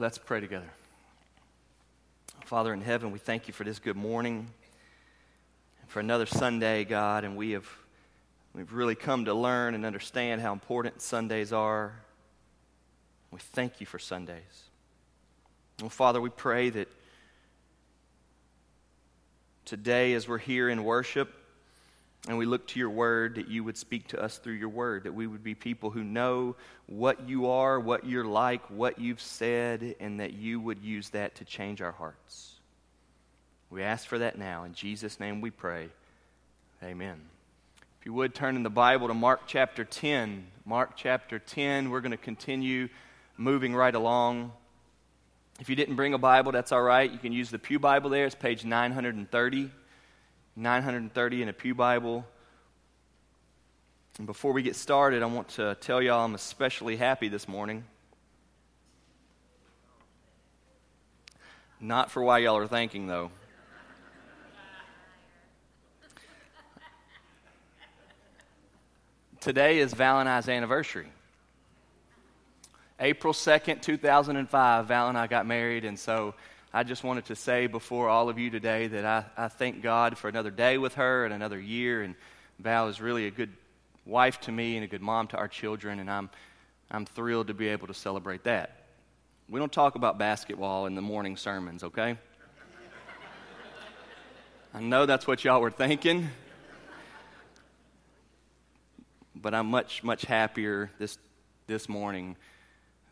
Let's pray together. Father in heaven, we thank you for this good morning, and for another Sunday, God, and we have we've really come to learn and understand how important Sundays are. We thank you for Sundays. Well, Father, we pray that today, as we're here in worship, and we look to your word, that you would speak to us through your word, that we would be people who know what you are, what you're like, what you've said, and that you would use that to change our hearts. We ask for that now. In Jesus' name we pray. Amen. If you would turn in the Bible to Mark chapter 10. Mark chapter 10, we're going to continue moving right along. If you didn't bring a Bible, that's all right. You can use the Pew Bible there. It's page 930. 930 in a Pew Bible. And before we get started, I want to tell y'all I'm especially happy this morning. Not for why y'all are thanking, though. Today is Val and I's anniversary. April 2nd, 2005, Val and I got married, and so I just wanted to say before all of you today that I, I thank God for another day with her and another year. And Val is really a good wife to me and a good mom to our children, and I'm, I'm thrilled to be able to celebrate that. We don't talk about basketball in the morning sermons, okay? I know that's what y'all were thinking, but I'm much, much happier this, this morning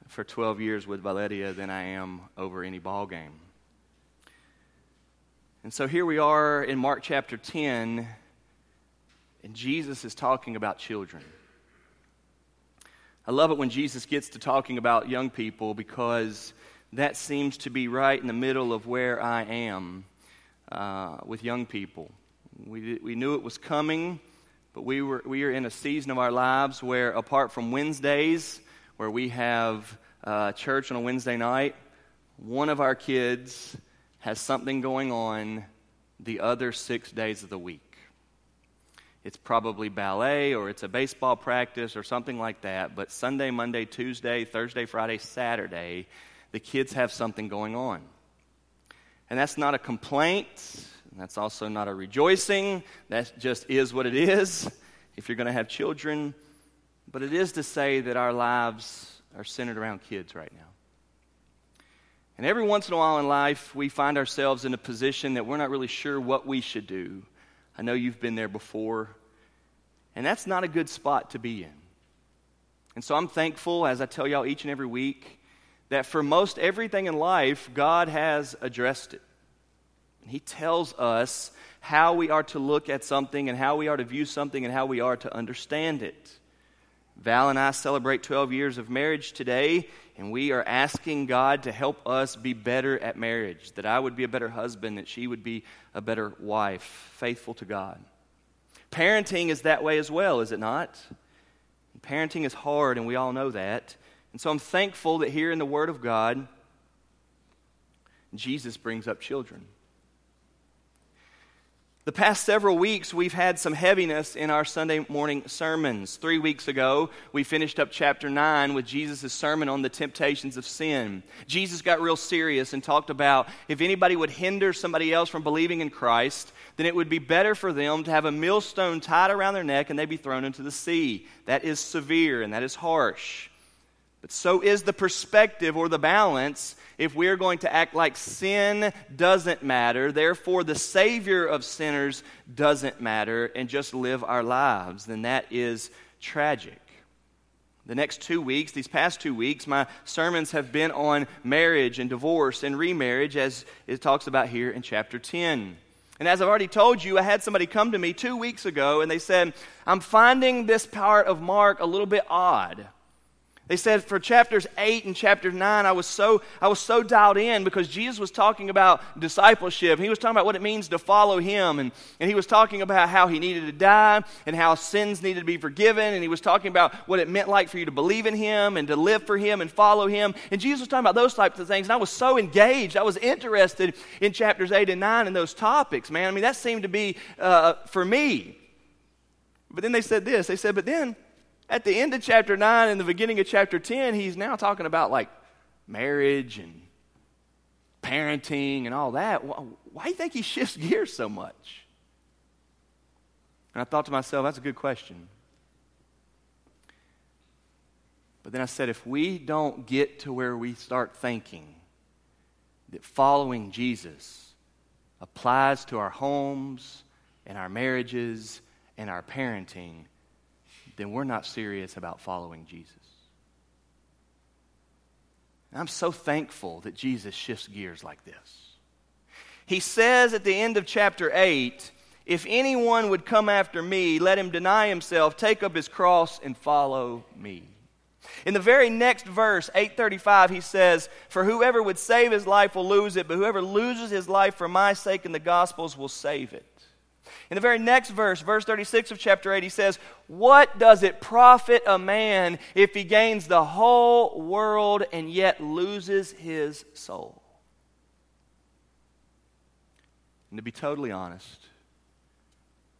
for 12 years with Valeria than I am over any ball game. And so here we are in Mark chapter 10, and Jesus is talking about children. I love it when Jesus gets to talking about young people because that seems to be right in the middle of where I am uh, with young people. We, we knew it was coming, but we, were, we are in a season of our lives where, apart from Wednesdays, where we have uh, church on a Wednesday night, one of our kids has something going on the other six days of the week. It's probably ballet or it's a baseball practice or something like that, but Sunday, Monday, Tuesday, Thursday, Friday, Saturday, the kids have something going on. And that's not a complaint. That's also not a rejoicing. That just is what it is if you're going to have children. But it is to say that our lives are centered around kids right now. And every once in a while in life, we find ourselves in a position that we're not really sure what we should do. I know you've been there before. And that's not a good spot to be in. And so I'm thankful, as I tell y'all each and every week, that for most everything in life, God has addressed it. He tells us how we are to look at something and how we are to view something and how we are to understand it. Val and I celebrate 12 years of marriage today, and we are asking God to help us be better at marriage, that I would be a better husband, that she would be a better wife, faithful to God. Parenting is that way as well, is it not? Parenting is hard, and we all know that. And so I'm thankful that here in the Word of God, Jesus brings up children. The past several weeks, we've had some heaviness in our Sunday morning sermons. Three weeks ago, we finished up chapter 9 with Jesus' sermon on the temptations of sin. Jesus got real serious and talked about if anybody would hinder somebody else from believing in Christ, then it would be better for them to have a millstone tied around their neck and they'd be thrown into the sea. That is severe and that is harsh. But so is the perspective or the balance if we're going to act like sin doesn't matter, therefore the Savior of sinners doesn't matter, and just live our lives, then that is tragic. The next two weeks, these past two weeks, my sermons have been on marriage and divorce and remarriage, as it talks about here in chapter 10. And as I've already told you, I had somebody come to me two weeks ago and they said, I'm finding this part of Mark a little bit odd. They said for chapters 8 and chapter 9, I was, so, I was so dialed in because Jesus was talking about discipleship. He was talking about what it means to follow him. And, and he was talking about how he needed to die and how sins needed to be forgiven. And he was talking about what it meant like for you to believe in him and to live for him and follow him. And Jesus was talking about those types of things. And I was so engaged. I was interested in chapters 8 and 9 and those topics, man. I mean, that seemed to be uh, for me. But then they said this they said, but then at the end of chapter 9 and the beginning of chapter 10, he's now talking about like marriage and parenting and all that, why do you think he shifts gears so much? And I thought to myself, that's a good question. But then I said, if we don't get to where we start thinking that following Jesus applies to our homes and our marriages and our parenting, then we're not serious about following Jesus. And I'm so thankful that Jesus shifts gears like this. He says at the end of chapter 8, if anyone would come after me, let him deny himself, take up his cross, and follow me. In the very next verse, 835, he says, For whoever would save his life will lose it, but whoever loses his life for my sake and the gospel's will save it. In the very next verse, verse 36 of chapter 8, he says, What does it profit a man if he gains the whole world and yet loses his soul? And to be totally honest,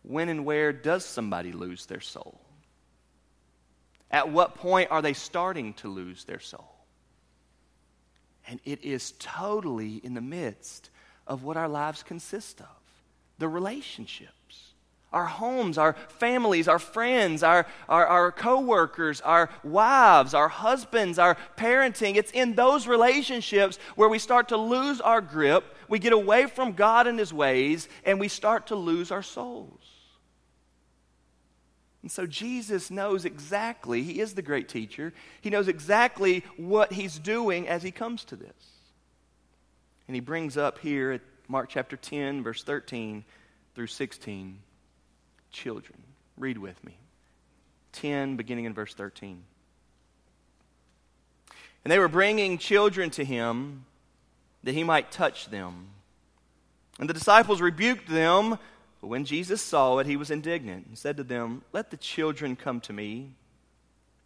when and where does somebody lose their soul? At what point are they starting to lose their soul? And it is totally in the midst of what our lives consist of the relationships. Our homes, our families, our friends, our, our, our co workers, our wives, our husbands, our parenting. It's in those relationships where we start to lose our grip, we get away from God and His ways, and we start to lose our souls. And so Jesus knows exactly, He is the great teacher, He knows exactly what He's doing as He comes to this. And He brings up here at Mark chapter 10, verse 13 through 16, children. Read with me. 10, beginning in verse 13. And they were bringing children to him that he might touch them. And the disciples rebuked them but when Jesus saw it, he was indignant and said to them, Let the children come to me.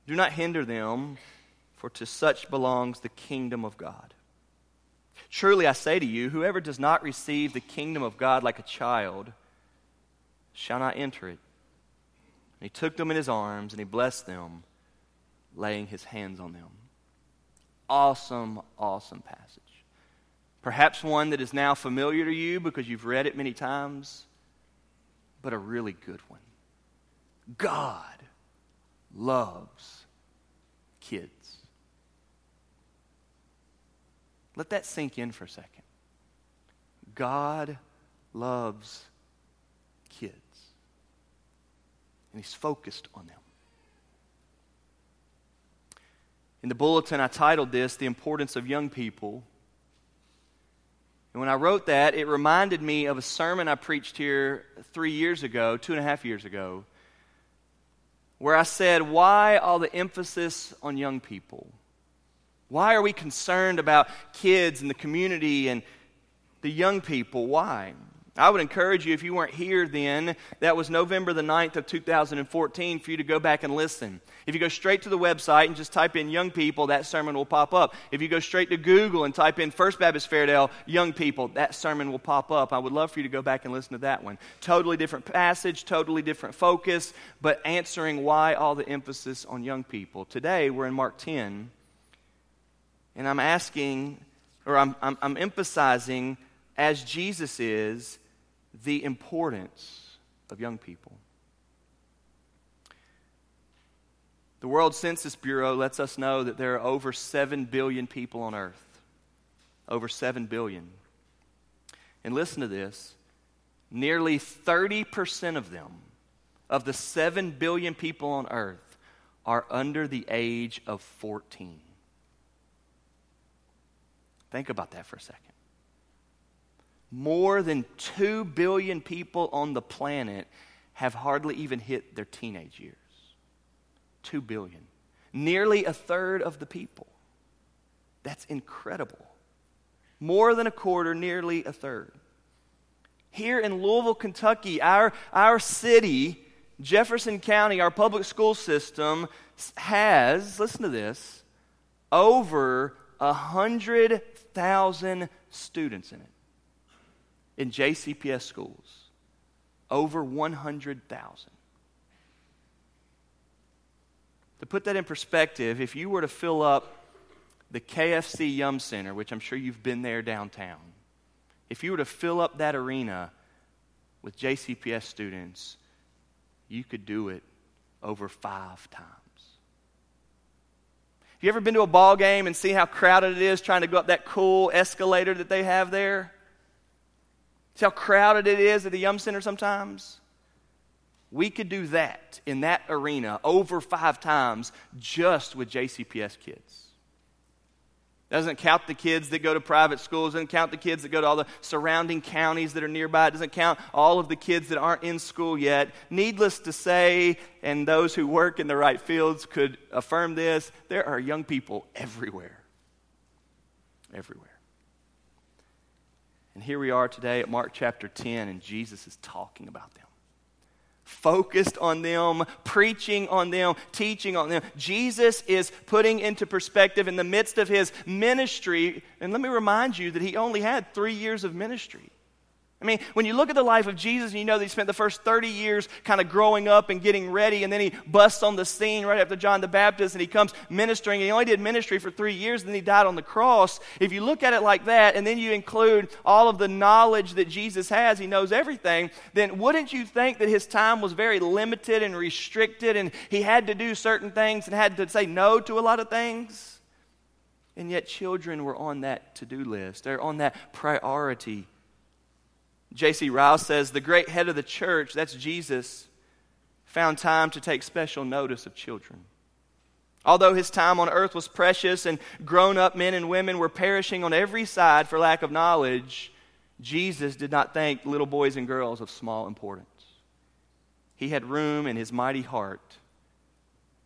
Do not hinder them, for to such belongs the kingdom of God. Truly I say to you, whoever does not receive the kingdom of God like a child shall not enter it. And he took them in his arms and he blessed them, laying his hands on them. Awesome, awesome passage. Perhaps one that is now familiar to you because you've read it many times but a really good one. God loves kids. Let that sink in for a second. God loves kids, and He's focused on them. In the bulletin, I titled this The Importance of Young People and when I wrote that, it reminded me of a sermon I preached here three years ago, two and a half years ago, where I said, Why all the emphasis on young people? Why are we concerned about kids and the community and the young people? Why? I would encourage you, if you weren't here then, that was November the 9th of 2014, for you to go back and listen. If you go straight to the website and just type in young people, that sermon will pop up. If you go straight to Google and type in First Baptist Fairdale, young people, that sermon will pop up. I would love for you to go back and listen to that one. Totally different passage, totally different focus, but answering why all the emphasis on young people. Today, we're in Mark 10, and I'm asking, or I'm, I'm, I'm emphasizing, as Jesus is, the importance of young people. The World Census Bureau lets us know that there are over 7 billion people on earth. Over 7 billion. And listen to this nearly 30% of them, of the 7 billion people on earth, are under the age of 14. Think about that for a second more than 2 billion people on the planet have hardly even hit their teenage years. 2 billion. Nearly a third of the people. That's incredible. More than a quarter, nearly a third. Here in Louisville, Kentucky, our, our city, Jefferson County, our public school system has, listen to this, over 100,000 students in it in JCPS schools. Over 100,000. To put that in perspective, if you were to fill up the KFC Yum Center, which I'm sure you've been there downtown, if you were to fill up that arena with JCPS students, you could do it over five times. Have you ever been to a ball game and see how crowded it is trying to go up that cool escalator that they have there? See how crowded it is at the Yum Center sometimes? We could do that in that arena over five times just with JCPS kids. Doesn't count the kids that go to private schools, doesn't count the kids that go to all the surrounding counties that are nearby, it doesn't count all of the kids that aren't in school yet. Needless to say, and those who work in the right fields could affirm this, there are young people everywhere. Everywhere. And here we are today at Mark chapter 10, and Jesus is talking about them focused on them, preaching on them, teaching on them. Jesus is putting into perspective in the midst of his ministry, and let me remind you that he only had three years of ministry. I mean, when you look at the life of Jesus and you know that he spent the first 30 years kind of growing up and getting ready, and then he busts on the scene right after John the Baptist and he comes ministering. He only did ministry for three years, and then he died on the cross. If you look at it like that, and then you include all of the knowledge that Jesus has, he knows everything, then wouldn't you think that his time was very limited and restricted, and he had to do certain things and had to say no to a lot of things? And yet, children were on that to do list, they're on that priority J.C. Ryle says the great head of the church, that's Jesus, found time to take special notice of children. Although his time on earth was precious and grown up men and women were perishing on every side for lack of knowledge, Jesus did not think little boys and girls of small importance. He had room in his mighty heart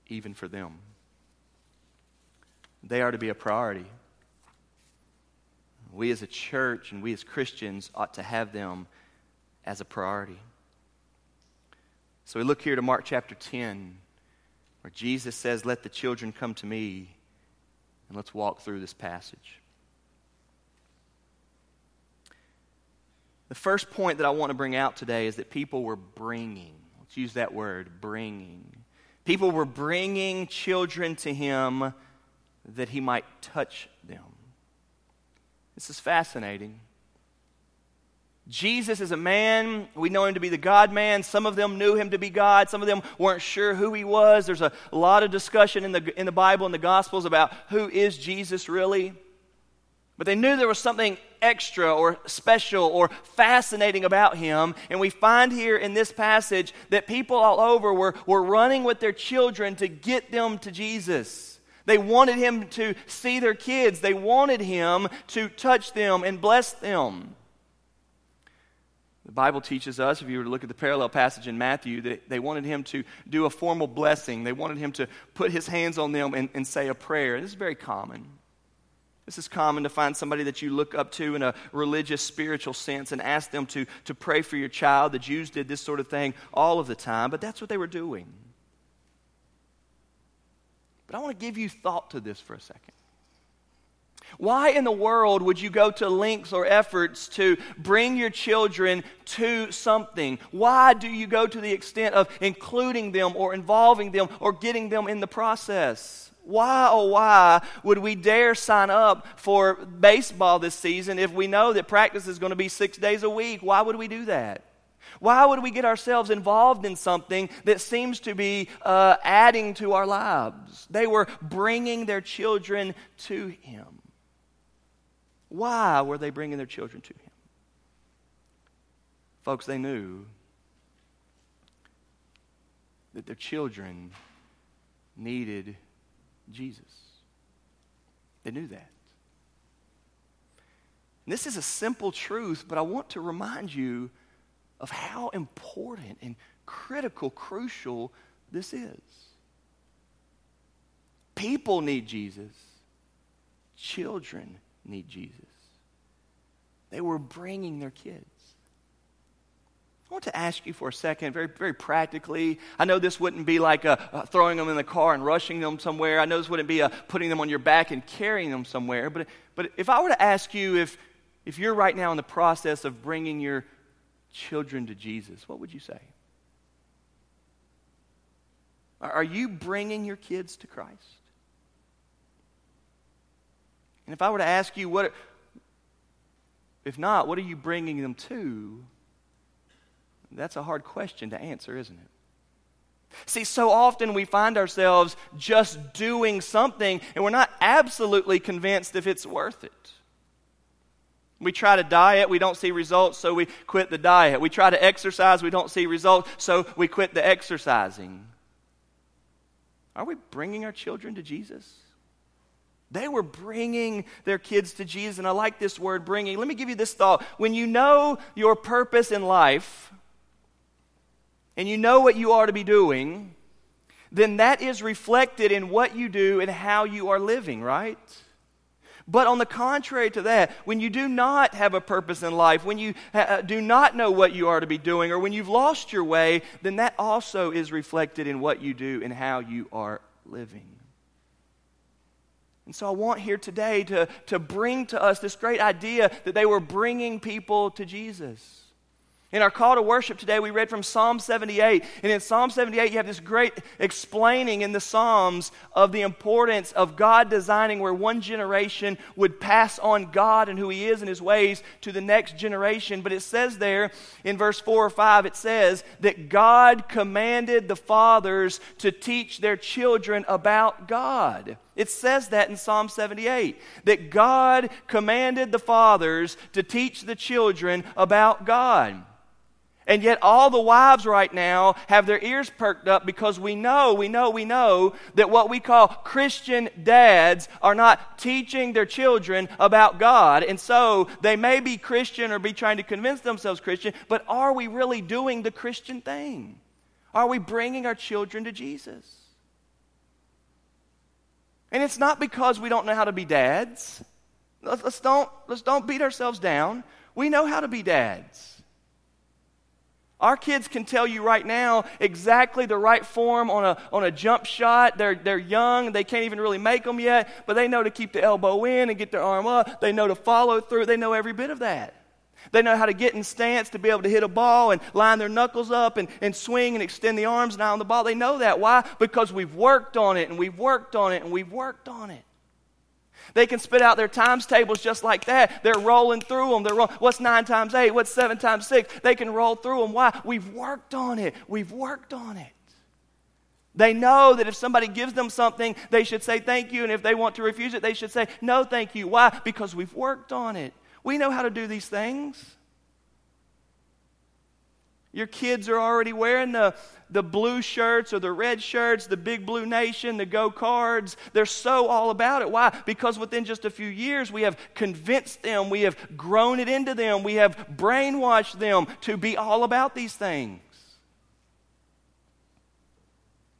even for them. They are to be a priority we as a church and we as Christians ought to have them as a priority. So we look here to Mark chapter 10, where Jesus says, Let the children come to me. And let's walk through this passage. The first point that I want to bring out today is that people were bringing. Let's use that word, bringing. People were bringing children to him that he might touch them. This is fascinating. Jesus is a man. We know him to be the God man. Some of them knew him to be God. Some of them weren't sure who he was. There's a, lot of discussion in the, in the Bible and the Gospels about who is Jesus really. But they knew there was something extra or special or fascinating about him. And we find here in this passage that people all over were, were running with their children to get them to Jesus. They wanted him to see their kids, they wanted him to touch them and bless them. The Bible teaches us, if you were to look at the parallel passage in Matthew, that they wanted him to do a formal blessing. They wanted him to put his hands on them and, and say a prayer. This is very common. This is common to find somebody that you look up to in a religious, spiritual sense and ask them to, to pray for your child. The Jews did this sort of thing all of the time, but that's what they were doing. But I want to give you thought to this for a second. Why in the world would you go to lengths or efforts to bring your children to something? Why do you go to the extent of including them or involving them or getting them in the process? Why, oh, why would we dare sign up for baseball this season if we know that practice is going to be six days a week? Why would we do that? Why would we get ourselves involved in something that seems to be uh, adding to our lives? They were bringing their children to Him. Why were they bringing their children to Him? Folks, they knew that their children needed Jesus. They knew that. And this is a simple truth, but I want to remind you of how important and critical, crucial this is. People need Jesus, children need Jesus. They were bringing their kids. I want to ask you for a second, very, very practically. I know this wouldn't be like a, a throwing them in the car and rushing them somewhere. I know this wouldn't be a putting them on your back and carrying them somewhere. But, but if I were to ask you if, if you're right now in the process of bringing your children to Jesus, what would you say? Are you bringing your kids to Christ? And if I were to ask you, what, if not, what are you bringing them to? That's a hard question to answer, isn't it? See, so often we find ourselves just doing something and we're not absolutely convinced if it's worth it. We try to diet, we don't see results, so we quit the diet. We try to exercise, we don't see results, so we quit the exercising. Are we bringing our children to Jesus? They were bringing their kids to Jesus, and I like this word bringing. Let me give you this thought. When you know your purpose in life, and you know what you are to be doing, then that is reflected in what you do and how you are living, right? But on the contrary to that, when you do not have a purpose in life, when you ha- uh, do not know what you are to be doing, or when you've lost your way, then that also is reflected in what you do and how you are living. And so I want here today to, to bring to us this great idea that they were bringing people to Jesus. In our call to worship today, we read from Psalm 78. And in Psalm 78, you have this great explaining in the Psalms of the importance of God designing where one generation would pass on God and who He is and His ways to the next generation. But it says there in verse 4 or 5, it says that God commanded the fathers to teach their children about God. It says that in Psalm 78 that God commanded the fathers to teach the children about God. And yet, all the wives right now have their ears perked up because we know, we know, we know that what we call Christian dads are not teaching their children about God. And so they may be Christian or be trying to convince themselves Christian, but are we really doing the Christian thing? Are we bringing our children to Jesus? And it's not because we don't know how to be dads. Let's, let's don't, let's don't beat ourselves down. We know how to be dads. Our kids can tell you right now exactly the right form on a, on a jump shot. They're, they're young, they can't even really make them yet, but they know to keep the elbow in and get their arm up. They know to follow through. They know every bit of that. They know how to get in stance to be able to hit a ball and line their knuckles up and, and swing and extend the arms and on the ball. They know that. Why? Because we've worked on it and we've worked on it and we've worked on it. They can spit out their times tables just like that. They're rolling through them. They're what's nine times eight? What's seven times six? They can roll through them. Why? We've worked on it. We've worked on it. They know that if somebody gives them something, they should say thank you. And if they want to refuse it, they should say no thank you. Why? Because we've worked on it. We know how to do these things. Your kids are already wearing the, the blue shirts or the red shirts, the big blue nation, the go cards. They're so all about it. Why? Because within just a few years, we have convinced them, we have grown it into them, we have brainwashed them to be all about these things.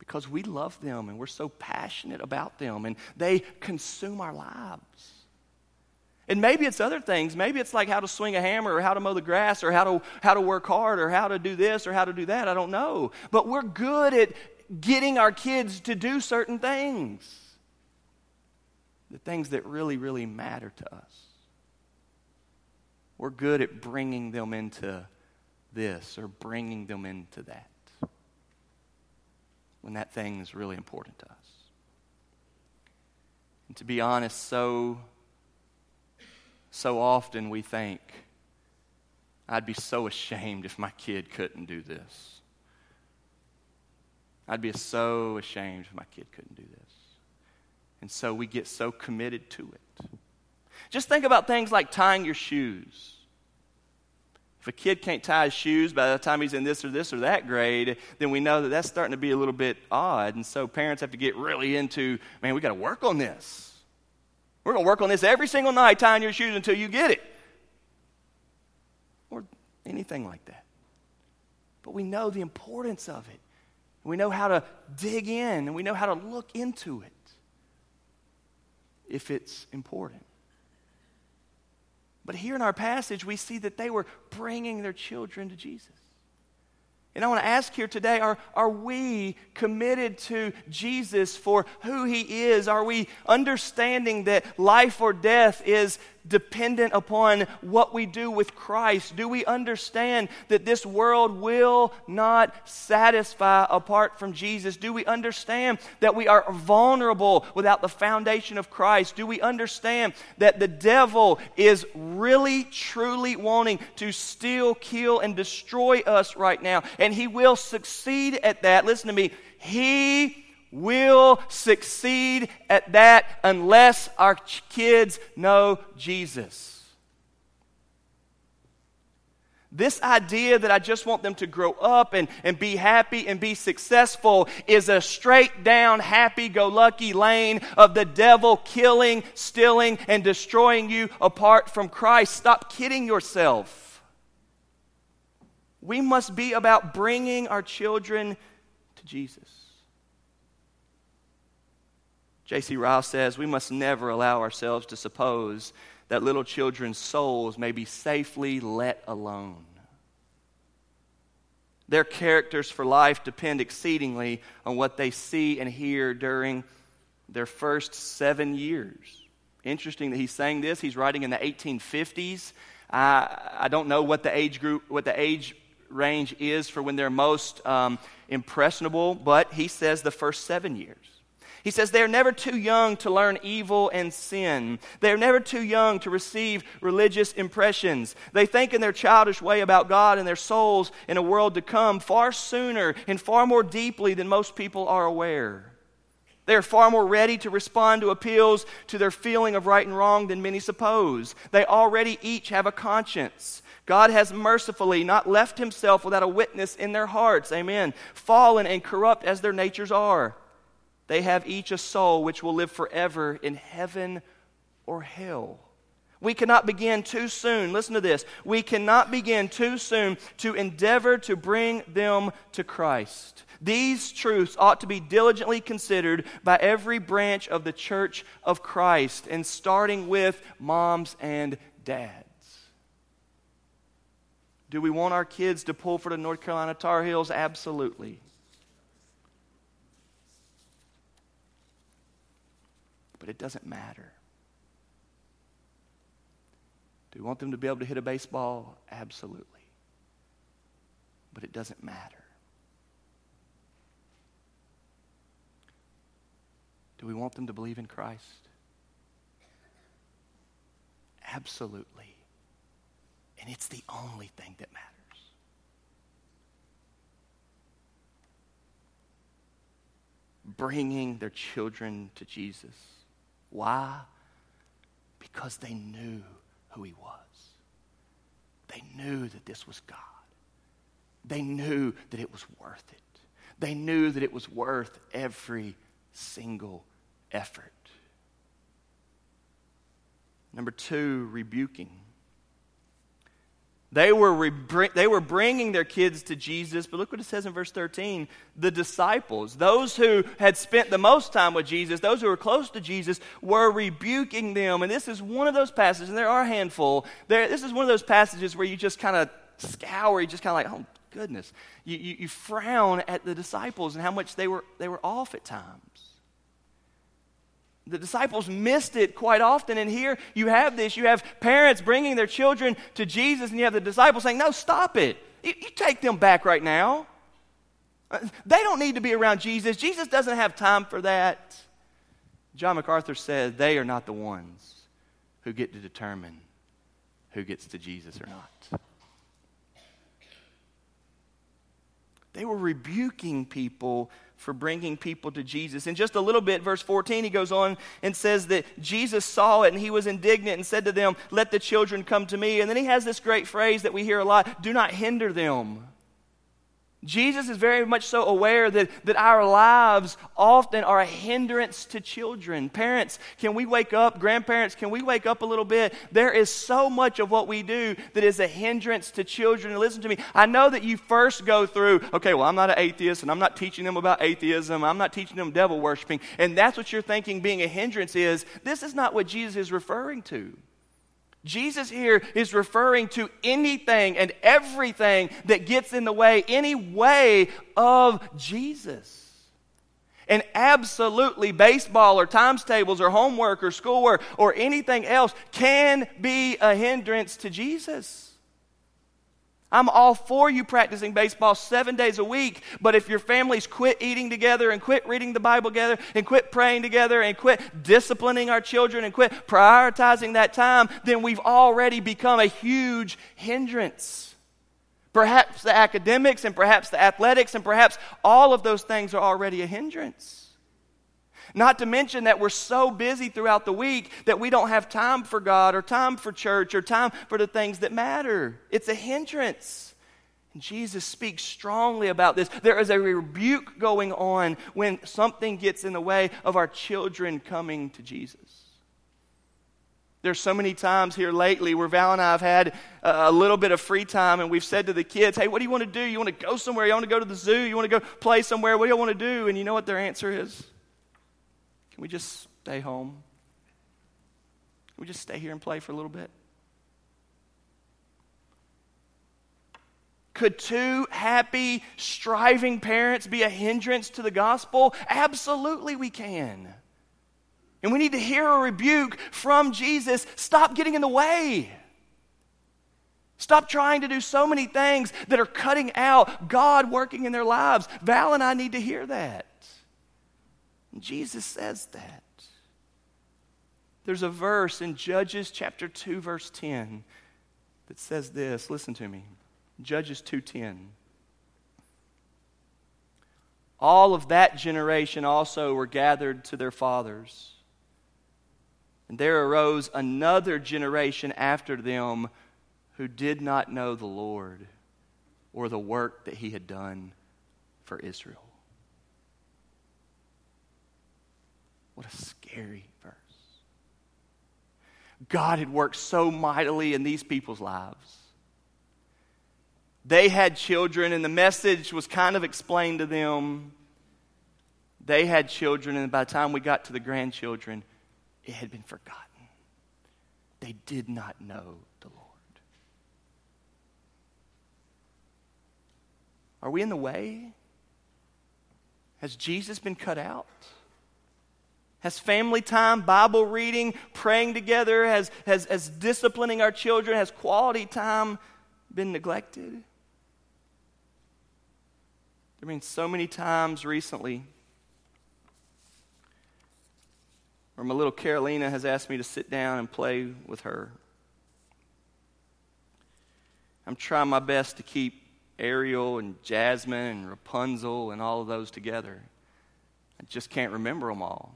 Because we love them and we're so passionate about them and they consume our lives. And maybe it's other things. Maybe it's like how to swing a hammer or how to mow the grass or how to, how to work hard or how to do this or how to do that. I don't know. But we're good at getting our kids to do certain things. The things that really, really matter to us. We're good at bringing them into this or bringing them into that when that thing is really important to us. And to be honest, so so often we think, I'd be so ashamed if my kid couldn't do this. I'd be so ashamed if my kid couldn't do this. And so we get so committed to it. Just think about things like tying your shoes. If a kid can't tie his shoes by the time he's in this or this or that grade, then we know that that's starting to be a little bit odd. And so parents have to get really into, man, we got to work on this. We're going to work on this every single night, tying your shoes until you get it. Or anything like that. But we know the importance of it. We know how to dig in and we know how to look into it if it's important. But here in our passage, we see that they were bringing their children to Jesus. And I want to ask here today are, are we committed to Jesus for who he is? Are we understanding that life or death is dependent upon what we do with Christ. Do we understand that this world will not satisfy apart from Jesus? Do we understand that we are vulnerable without the foundation of Christ? Do we understand that the devil is really, truly wanting to steal, kill, and destroy us right now? And he will succeed at that. Listen to me. He will succeed at that unless our kids know Jesus. This idea that I just want them to grow up and, and be happy and be successful is a straight down, happy go lucky lane of the devil killing, stealing, and destroying you apart from Christ. Stop kidding yourself. We must be about bringing our children to Jesus. J.C. Ryle says we must never allow ourselves to suppose that little children's souls may be safely let alone. Their characters for life depend exceedingly on what they see and hear during their first seven years. Interesting that he's saying this. He's writing in the 1850s. I, I don't know what the age group, what the age range is for when they're most um, impressionable, but he says the first seven years. He says they are never too young to learn evil and sin. They are never too young to receive religious impressions. They think in their childish way about God and their souls in a world to come far sooner and far more deeply than most people are aware. They are far more ready to respond to appeals to their feeling of right and wrong than many suppose. They already each have a conscience. God has mercifully not left himself without a witness in their hearts. Amen. Fallen and corrupt as their natures are. They have each a soul which will live forever in heaven or hell. We cannot begin too soon. Listen to this. We cannot begin too soon to endeavor to bring them to Christ. These truths ought to be diligently considered by every branch of the church of Christ, and starting with moms and dads. Do we want our kids to pull for the North Carolina Tar Heels? Absolutely. But it doesn't matter. Do we want them to be able to hit a baseball? Absolutely. But it doesn't matter. Do we want them to believe in Christ? Absolutely. And it's the only thing that matters. Bringing their children to Jesus why? Because they knew who he was. They knew that this was God. They knew that it was worth it. They knew that it was worth every single effort. Number two, rebuking. They were, they were bringing their kids to Jesus, but look what it says in verse 13. The disciples, those who had spent the most time with Jesus, those who were close to Jesus, were rebuking them. And this is one of those passages, and there are a handful. There, this is one of those passages where you just kind of scour, you just kind of like, oh, goodness. You, you, you frown at the disciples and how much they were, they were off at times. The disciples missed it quite often. And here you have this. You have parents bringing their children to Jesus, and you have the disciples saying, No, stop it. You, you take them back right now. Uh, they don't need to be around Jesus. Jesus doesn't have time for that. John MacArthur said, They are not the ones who get to determine who gets to Jesus or not. They were rebuking people for bringing people to Jesus. In just a little bit, verse 14, he goes on and says that Jesus saw it and he was indignant and said to them, Let the children come to me. And then he has this great phrase that we hear a lot do not hinder them. Jesus is very much so aware that, that our lives often are a hindrance to children. Parents, can we wake up? Grandparents, can we wake up a little bit? There is so much of what we do that is a hindrance to children. And listen to me, I know that you first go through, okay, well, I'm not an atheist and I'm not teaching them about atheism. I'm not teaching them devil worshiping. And that's what you're thinking being a hindrance is. This is not what Jesus is referring to. Jesus here is referring to anything and everything that gets in the way, any way of Jesus. And absolutely, baseball or times tables or homework or schoolwork or anything else can be a hindrance to Jesus. I'm all for you practicing baseball seven days a week, but if your families quit eating together and quit reading the Bible together and quit praying together and quit disciplining our children and quit prioritizing that time, then we've already become a huge hindrance. Perhaps the academics and perhaps the athletics and perhaps all of those things are already a hindrance. Not to mention that we're so busy throughout the week that we don't have time for God or time for church or time for the things that matter. It's a hindrance. And Jesus speaks strongly about this. There is a rebuke going on when something gets in the way of our children coming to Jesus. There's so many times here lately where Val and I have had a little bit of free time and we've said to the kids, hey, what do you want to do? You want to go somewhere? You want to go to the zoo? You want to go play somewhere? What do you want to do? And you know what their answer is? Can we just stay home? Can we just stay here and play for a little bit? Could two happy, striving parents be a hindrance to the gospel? Absolutely, we can. And we need to hear a rebuke from Jesus stop getting in the way. Stop trying to do so many things that are cutting out God working in their lives. Val and I need to hear that. Jesus says that. There's a verse in Judges chapter 2 verse 10 that says this. Listen to me. Judges 2:10. All of that generation also were gathered to their fathers. And there arose another generation after them who did not know the Lord or the work that he had done for Israel. What a scary verse. God had worked so mightily in these people's lives. They had children, and the message was kind of explained to them. They had children, and by the time we got to the grandchildren, it had been forgotten. They did not know the Lord. Are we in the way? Has Jesus been cut out? Has family time, Bible reading, praying together, has, has, has disciplining our children, has quality time been neglected? There have been so many times recently where my little Carolina has asked me to sit down and play with her. I'm trying my best to keep Ariel and Jasmine and Rapunzel and all of those together. I just can't remember them all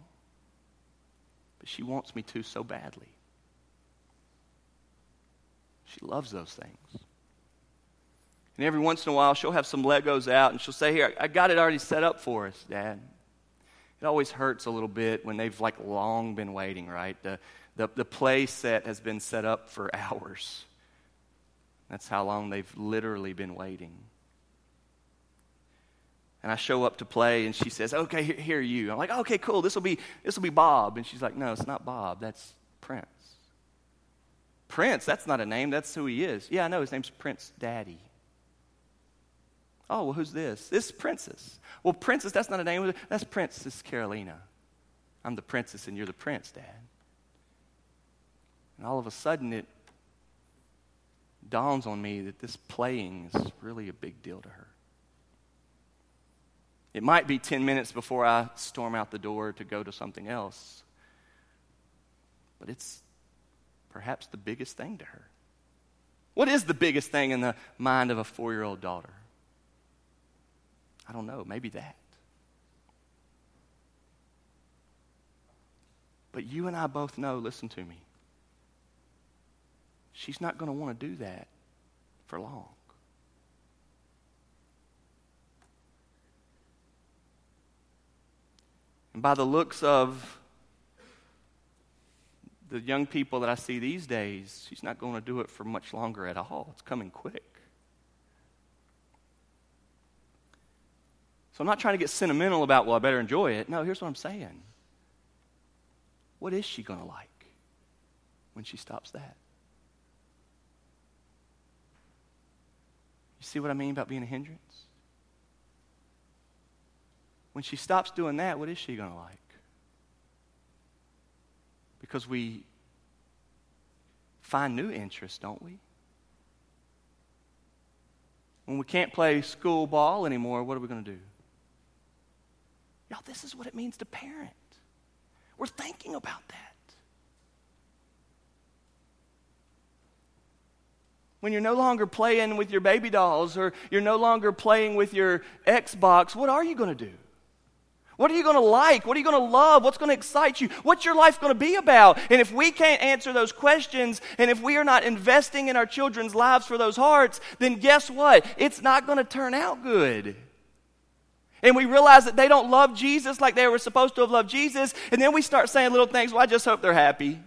but she wants me to so badly. She loves those things. And every once in a while, she'll have some Legos out and she'll say, Here, I got it already set up for us, Dad. It always hurts a little bit when they've like long been waiting, right? The, the, the play set has been set up for hours. That's how long they've literally been waiting. And I show up to play, and she says, "Okay, here, here are you." I'm like, "Okay, cool. This will be this will be Bob." And she's like, "No, it's not Bob. That's Prince." Prince? That's not a name. That's who he is. Yeah, I know. His name's Prince Daddy. Oh, well, who's this? This is Princess. Well, Princess, that's not a name. That's Princess Carolina. I'm the princess, and you're the prince, Dad. And all of a sudden, it dawns on me that this playing is really a big deal to her. It might be 10 minutes before I storm out the door to go to something else. But it's perhaps the biggest thing to her. What is the biggest thing in the mind of a four year old daughter? I don't know, maybe that. But you and I both know, listen to me, she's not going to want to do that for long. By the looks of the young people that I see these days, she's not going to do it for much longer at all. It's coming quick. So I'm not trying to get sentimental about, well, I better enjoy it. No, here's what I'm saying. What is she going to like when she stops that? You see what I mean about being a hindrance? When she stops doing that, what is she going to like? Because we find new interests, don't we? When we can't play school ball anymore, what are we going to do? Y'all, this is what it means to parent. We're thinking about that. When you're no longer playing with your baby dolls or you're no longer playing with your Xbox, what are you going to do? What are you going to like? What are you going to love? What's going to excite you? What's your life going to be about? And if we can't answer those questions, and if we are not investing in our children's lives for those hearts, then guess what? It's not going to turn out good. And we realize that they don't love Jesus like they were supposed to have loved Jesus, and then we start saying little things, well, I just hope they're happy.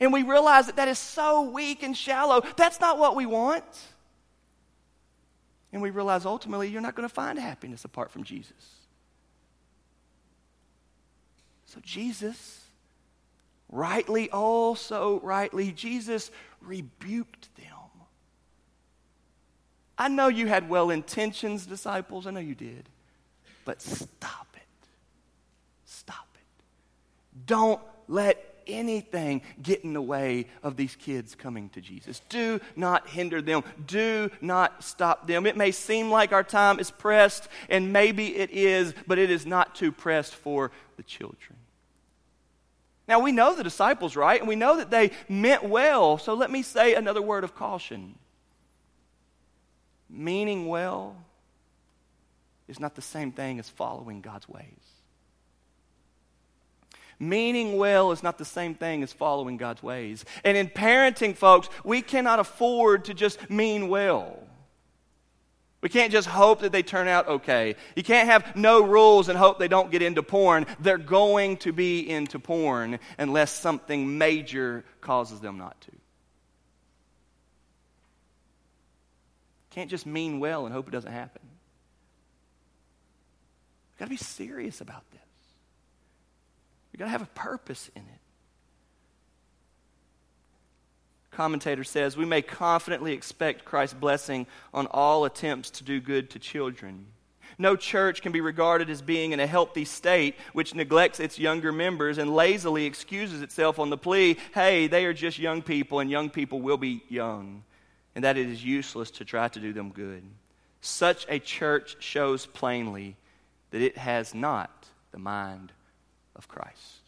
And we realize that that is so weak and shallow. That's not what we want. And we realize ultimately you're not going to find happiness apart from Jesus. So, Jesus, rightly, also rightly, Jesus rebuked them. I know you had well intentions, disciples. I know you did. But stop it. Stop it. Don't let anything get in the way of these kids coming to Jesus. Do not hinder them. Do not stop them. It may seem like our time is pressed, and maybe it is, but it is not too pressed for the children. Now, we know the disciples, right? And we know that they meant well. So let me say another word of caution. Meaning well is not the same thing as following God's ways. Meaning well is not the same thing as following God's ways. And in parenting, folks, we cannot afford to just mean well. We can't just hope that they turn out okay. You can't have no rules and hope they don't get into porn. They're going to be into porn unless something major causes them not to. Can't just mean well and hope it doesn't happen. We've got to be serious about this. We've got to have a purpose in it. commentator says, we may confidently expect Christ's blessing on all attempts to do good to children. No church can be regarded as being in a healthy state which neglects its younger members and lazily excuses itself on the plea, hey, they are just young people and young people will be young, and that it is useless to try to do them good. Such a church shows plainly that it has not the mind of Christ.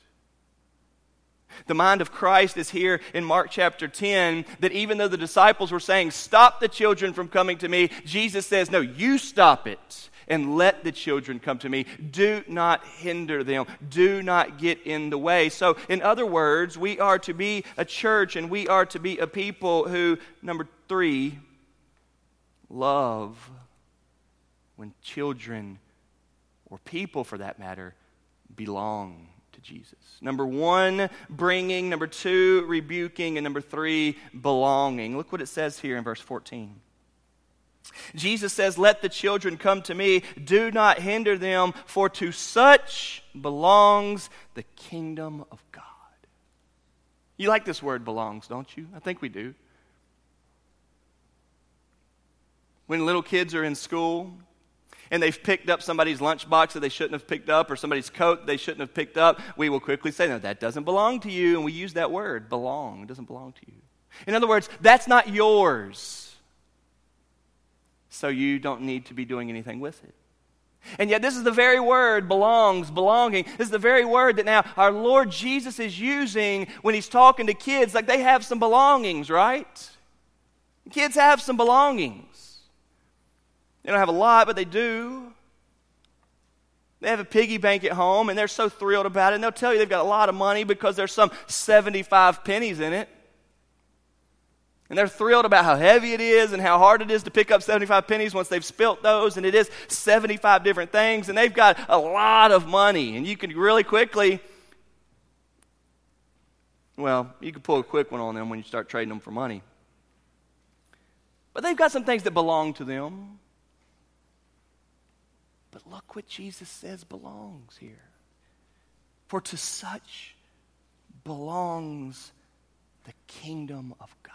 The mind of Christ is here in Mark chapter 10 that even though the disciples were saying, Stop the children from coming to me, Jesus says, No, you stop it and let the children come to me. Do not hinder them. Do not get in the way. So, in other words, we are to be a church and we are to be a people who, number three, love when children, or people for that matter, belong to Jesus. Number one, bringing. Number two, rebuking. And number three, belonging. Look what it says here in verse 14. Jesus says, Let the children come to me. Do not hinder them, for to such belongs the kingdom of God. You like this word belongs, don't you? I think we do. When little kids are in school, and they've picked up somebody's lunchbox that they shouldn't have picked up or somebody's coat they shouldn't have picked up, we will quickly say, No, that doesn't belong to you. And we use that word, belong. It doesn't belong to you. In other words, that's not yours. So you don't need to be doing anything with it. And yet, this is the very word, belongs, belonging. This is the very word that now our Lord Jesus is using when he's talking to kids. Like they have some belongings, right? Kids have some belongings. They don't have a lot, but they do. They have a piggy bank at home and they're so thrilled about it. And they'll tell you they've got a lot of money because there's some 75 pennies in it. And they're thrilled about how heavy it is and how hard it is to pick up 75 pennies once they've spilt those. And it is 75 different things. And they've got a lot of money. And you can really quickly, well, you can pull a quick one on them when you start trading them for money. But they've got some things that belong to them. But look what Jesus says belongs here. For to such belongs the kingdom of God.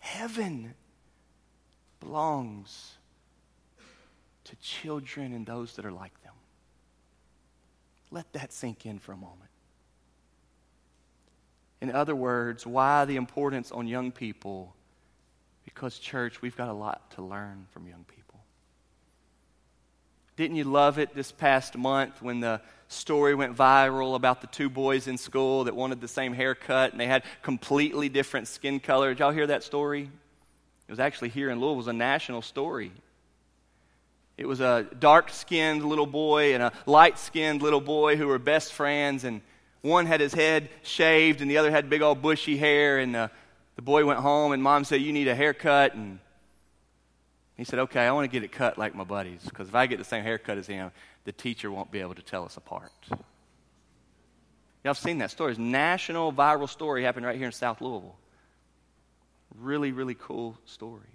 Heaven belongs to children and those that are like them. Let that sink in for a moment. In other words, why the importance on young people? Because, church, we've got a lot to learn from young people. Didn't you love it this past month when the story went viral about the two boys in school that wanted the same haircut and they had completely different skin color? Did y'all hear that story? It was actually here in Louisville. It was a national story. It was a dark skinned little boy and a light skinned little boy who were best friends, and one had his head shaved and the other had big old bushy hair. And uh, the boy went home, and mom said, You need a haircut. And he said, Okay, I want to get it cut like my buddies, because if I get the same haircut as him, the teacher won't be able to tell us apart. Y'all have seen that story. It's national viral story happened right here in South Louisville. Really, really cool story.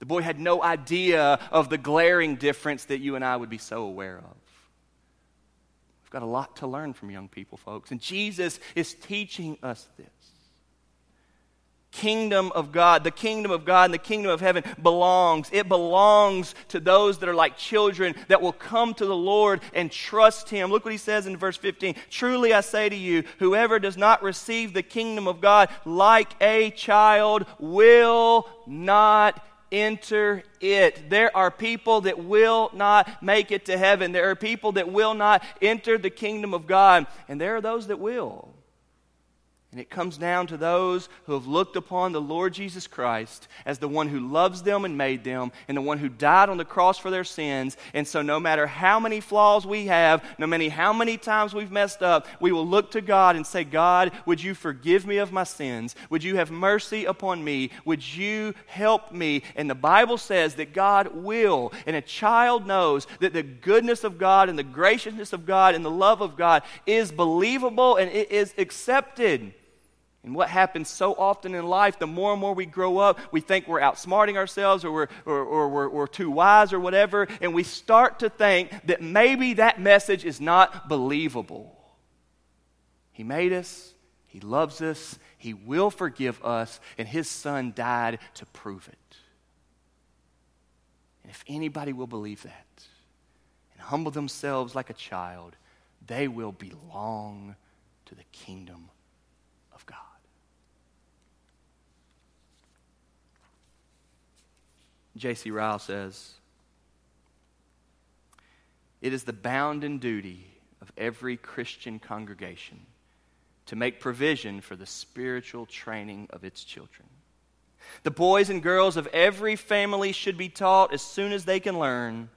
The boy had no idea of the glaring difference that you and I would be so aware of. We've got a lot to learn from young people, folks. And Jesus is teaching us this kingdom of God, the kingdom of God and the kingdom of heaven belongs. It belongs to those that are like children that will come to the Lord and trust Him. Look what He says in verse 15. Truly I say to you, whoever does not receive the kingdom of God like a child will not enter it. There are people that will not make it to heaven. There are people that will not enter the kingdom of God. And there are those that will. And it comes down to those who have looked upon the Lord Jesus Christ as the one who loves them and made them, and the one who died on the cross for their sins. And so, no matter how many flaws we have, no matter how many times we've messed up, we will look to God and say, God, would you forgive me of my sins? Would you have mercy upon me? Would you help me? And the Bible says that God will. And a child knows that the goodness of God and the graciousness of God and the love of God is believable and it is accepted. And what happens so often in life, the more and more we grow up, we think we're outsmarting ourselves or we're, or, or we're too wise or whatever, and we start to think that maybe that message is not believable. He made us, He loves us, He will forgive us, and His Son died to prove it. And if anybody will believe that and humble themselves like a child, they will belong to the kingdom J.C. Ryle says, It is the bounden duty of every Christian congregation to make provision for the spiritual training of its children. The boys and girls of every family should be taught as soon as they can learn.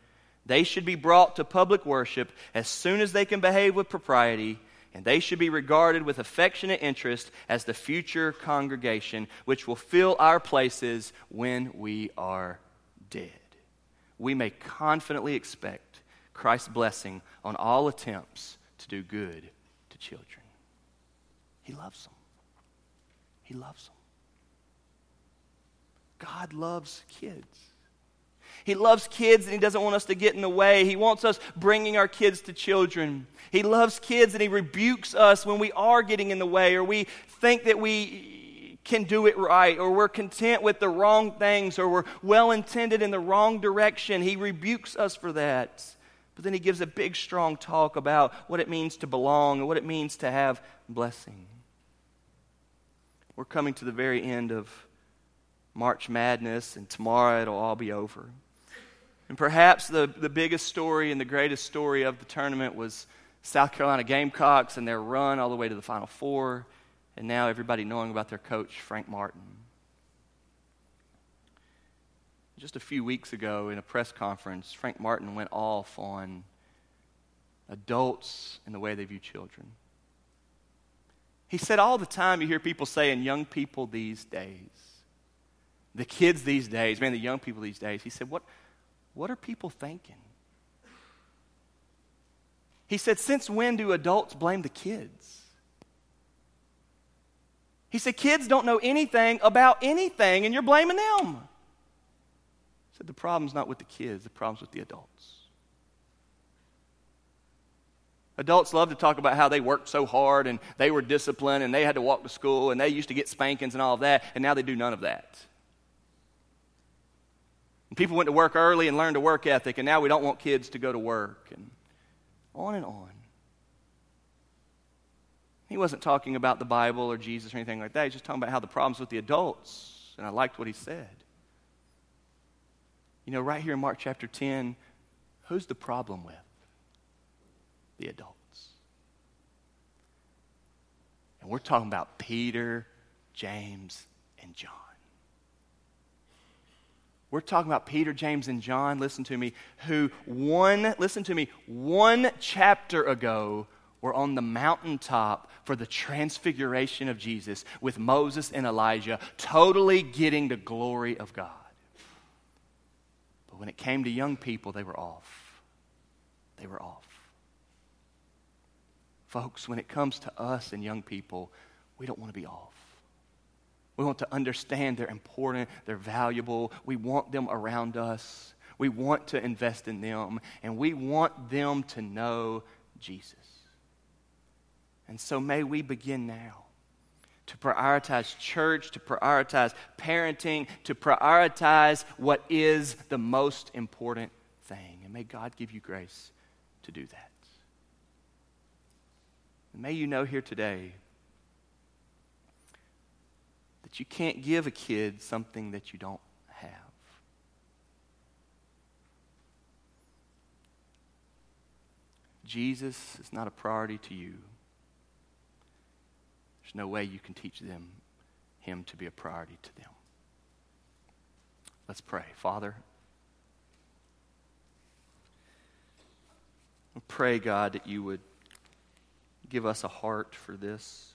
They should be brought to public worship as soon as they can behave with propriety and they should be regarded with affectionate interest as the future congregation which will fill our places when we are dead. We may confidently expect Christ's blessing on all attempts to do good to children. He loves them. He loves them. God loves kids. He loves kids and He doesn't want us to get in the way. He wants us bringing our kids to children. He loves kids and He rebukes us when we are getting in the way or we think that we can do it right, or we're content with the wrong things, or we're well intended in the wrong direction. He rebukes us for that. But then he gives a big, strong talk about what it means to belong and what it means to have blessing. We're coming to the very end of March Madness, and tomorrow it'll all be over. And perhaps the, the biggest story and the greatest story of the tournament was South Carolina Gamecocks and their run all the way to the Final Four and now everybody knowing about their coach, Frank Martin. Just a few weeks ago in a press conference, Frank Martin went off on adults and the way they view children. He said all the time you hear people saying, young people these days, the kids these days, man, the young people these days. He said, what, what are people thinking? He said, since when do adults blame the kids? He said, Kids don't know anything about anything, and you're blaming them. He said, The problem's not with the kids, the problem's with the adults. Adults love to talk about how they worked so hard and they were disciplined and they had to walk to school and they used to get spankings and all of that, and now they do none of that. And People went to work early and learned a work ethic, and now we don't want kids to go to work, and on and on. He wasn't talking about the Bible or Jesus or anything like that. He's just talking about how the problems with the adults. And I liked what he said. You know, right here in Mark chapter 10, who's the problem with? The adults. And we're talking about Peter, James, and John. We're talking about Peter, James, and John, listen to me, who one, listen to me, one chapter ago were on the mountaintop for the transfiguration of Jesus with Moses and Elijah, totally getting the glory of God. But when it came to young people, they were off. They were off. Folks, when it comes to us and young people, we don't want to be off. We want to understand they're important, they're valuable. We want them around us. We want to invest in them, and we want them to know Jesus. And so may we begin now to prioritize church, to prioritize parenting, to prioritize what is the most important thing. And may God give you grace to do that. And may you know here today that you can't give a kid something that you don't have. Jesus is not a priority to you. No way you can teach them him to be a priority to them. Let's pray. Father, I pray, God, that you would give us a heart for this.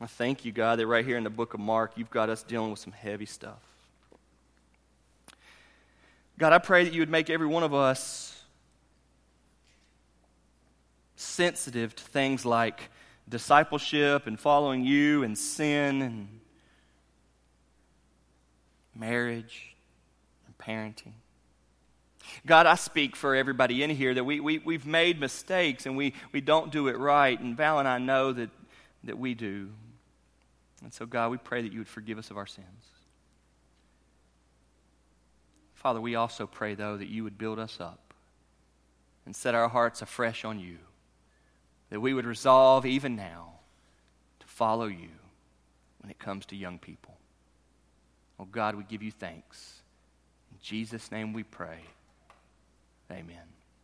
I thank you, God, that right here in the book of Mark, you've got us dealing with some heavy stuff. God, I pray that you would make every one of us sensitive to things like discipleship and following you and sin and marriage and parenting. God, I speak for everybody in here that we, we, we've made mistakes and we, we don't do it right. And Val and I know that, that we do. And so, God, we pray that you would forgive us of our sins. Father, we also pray, though, that you would build us up and set our hearts afresh on you that we would resolve even now to follow you when it comes to young people. Oh God, we give you thanks. In Jesus' name we pray. Amen.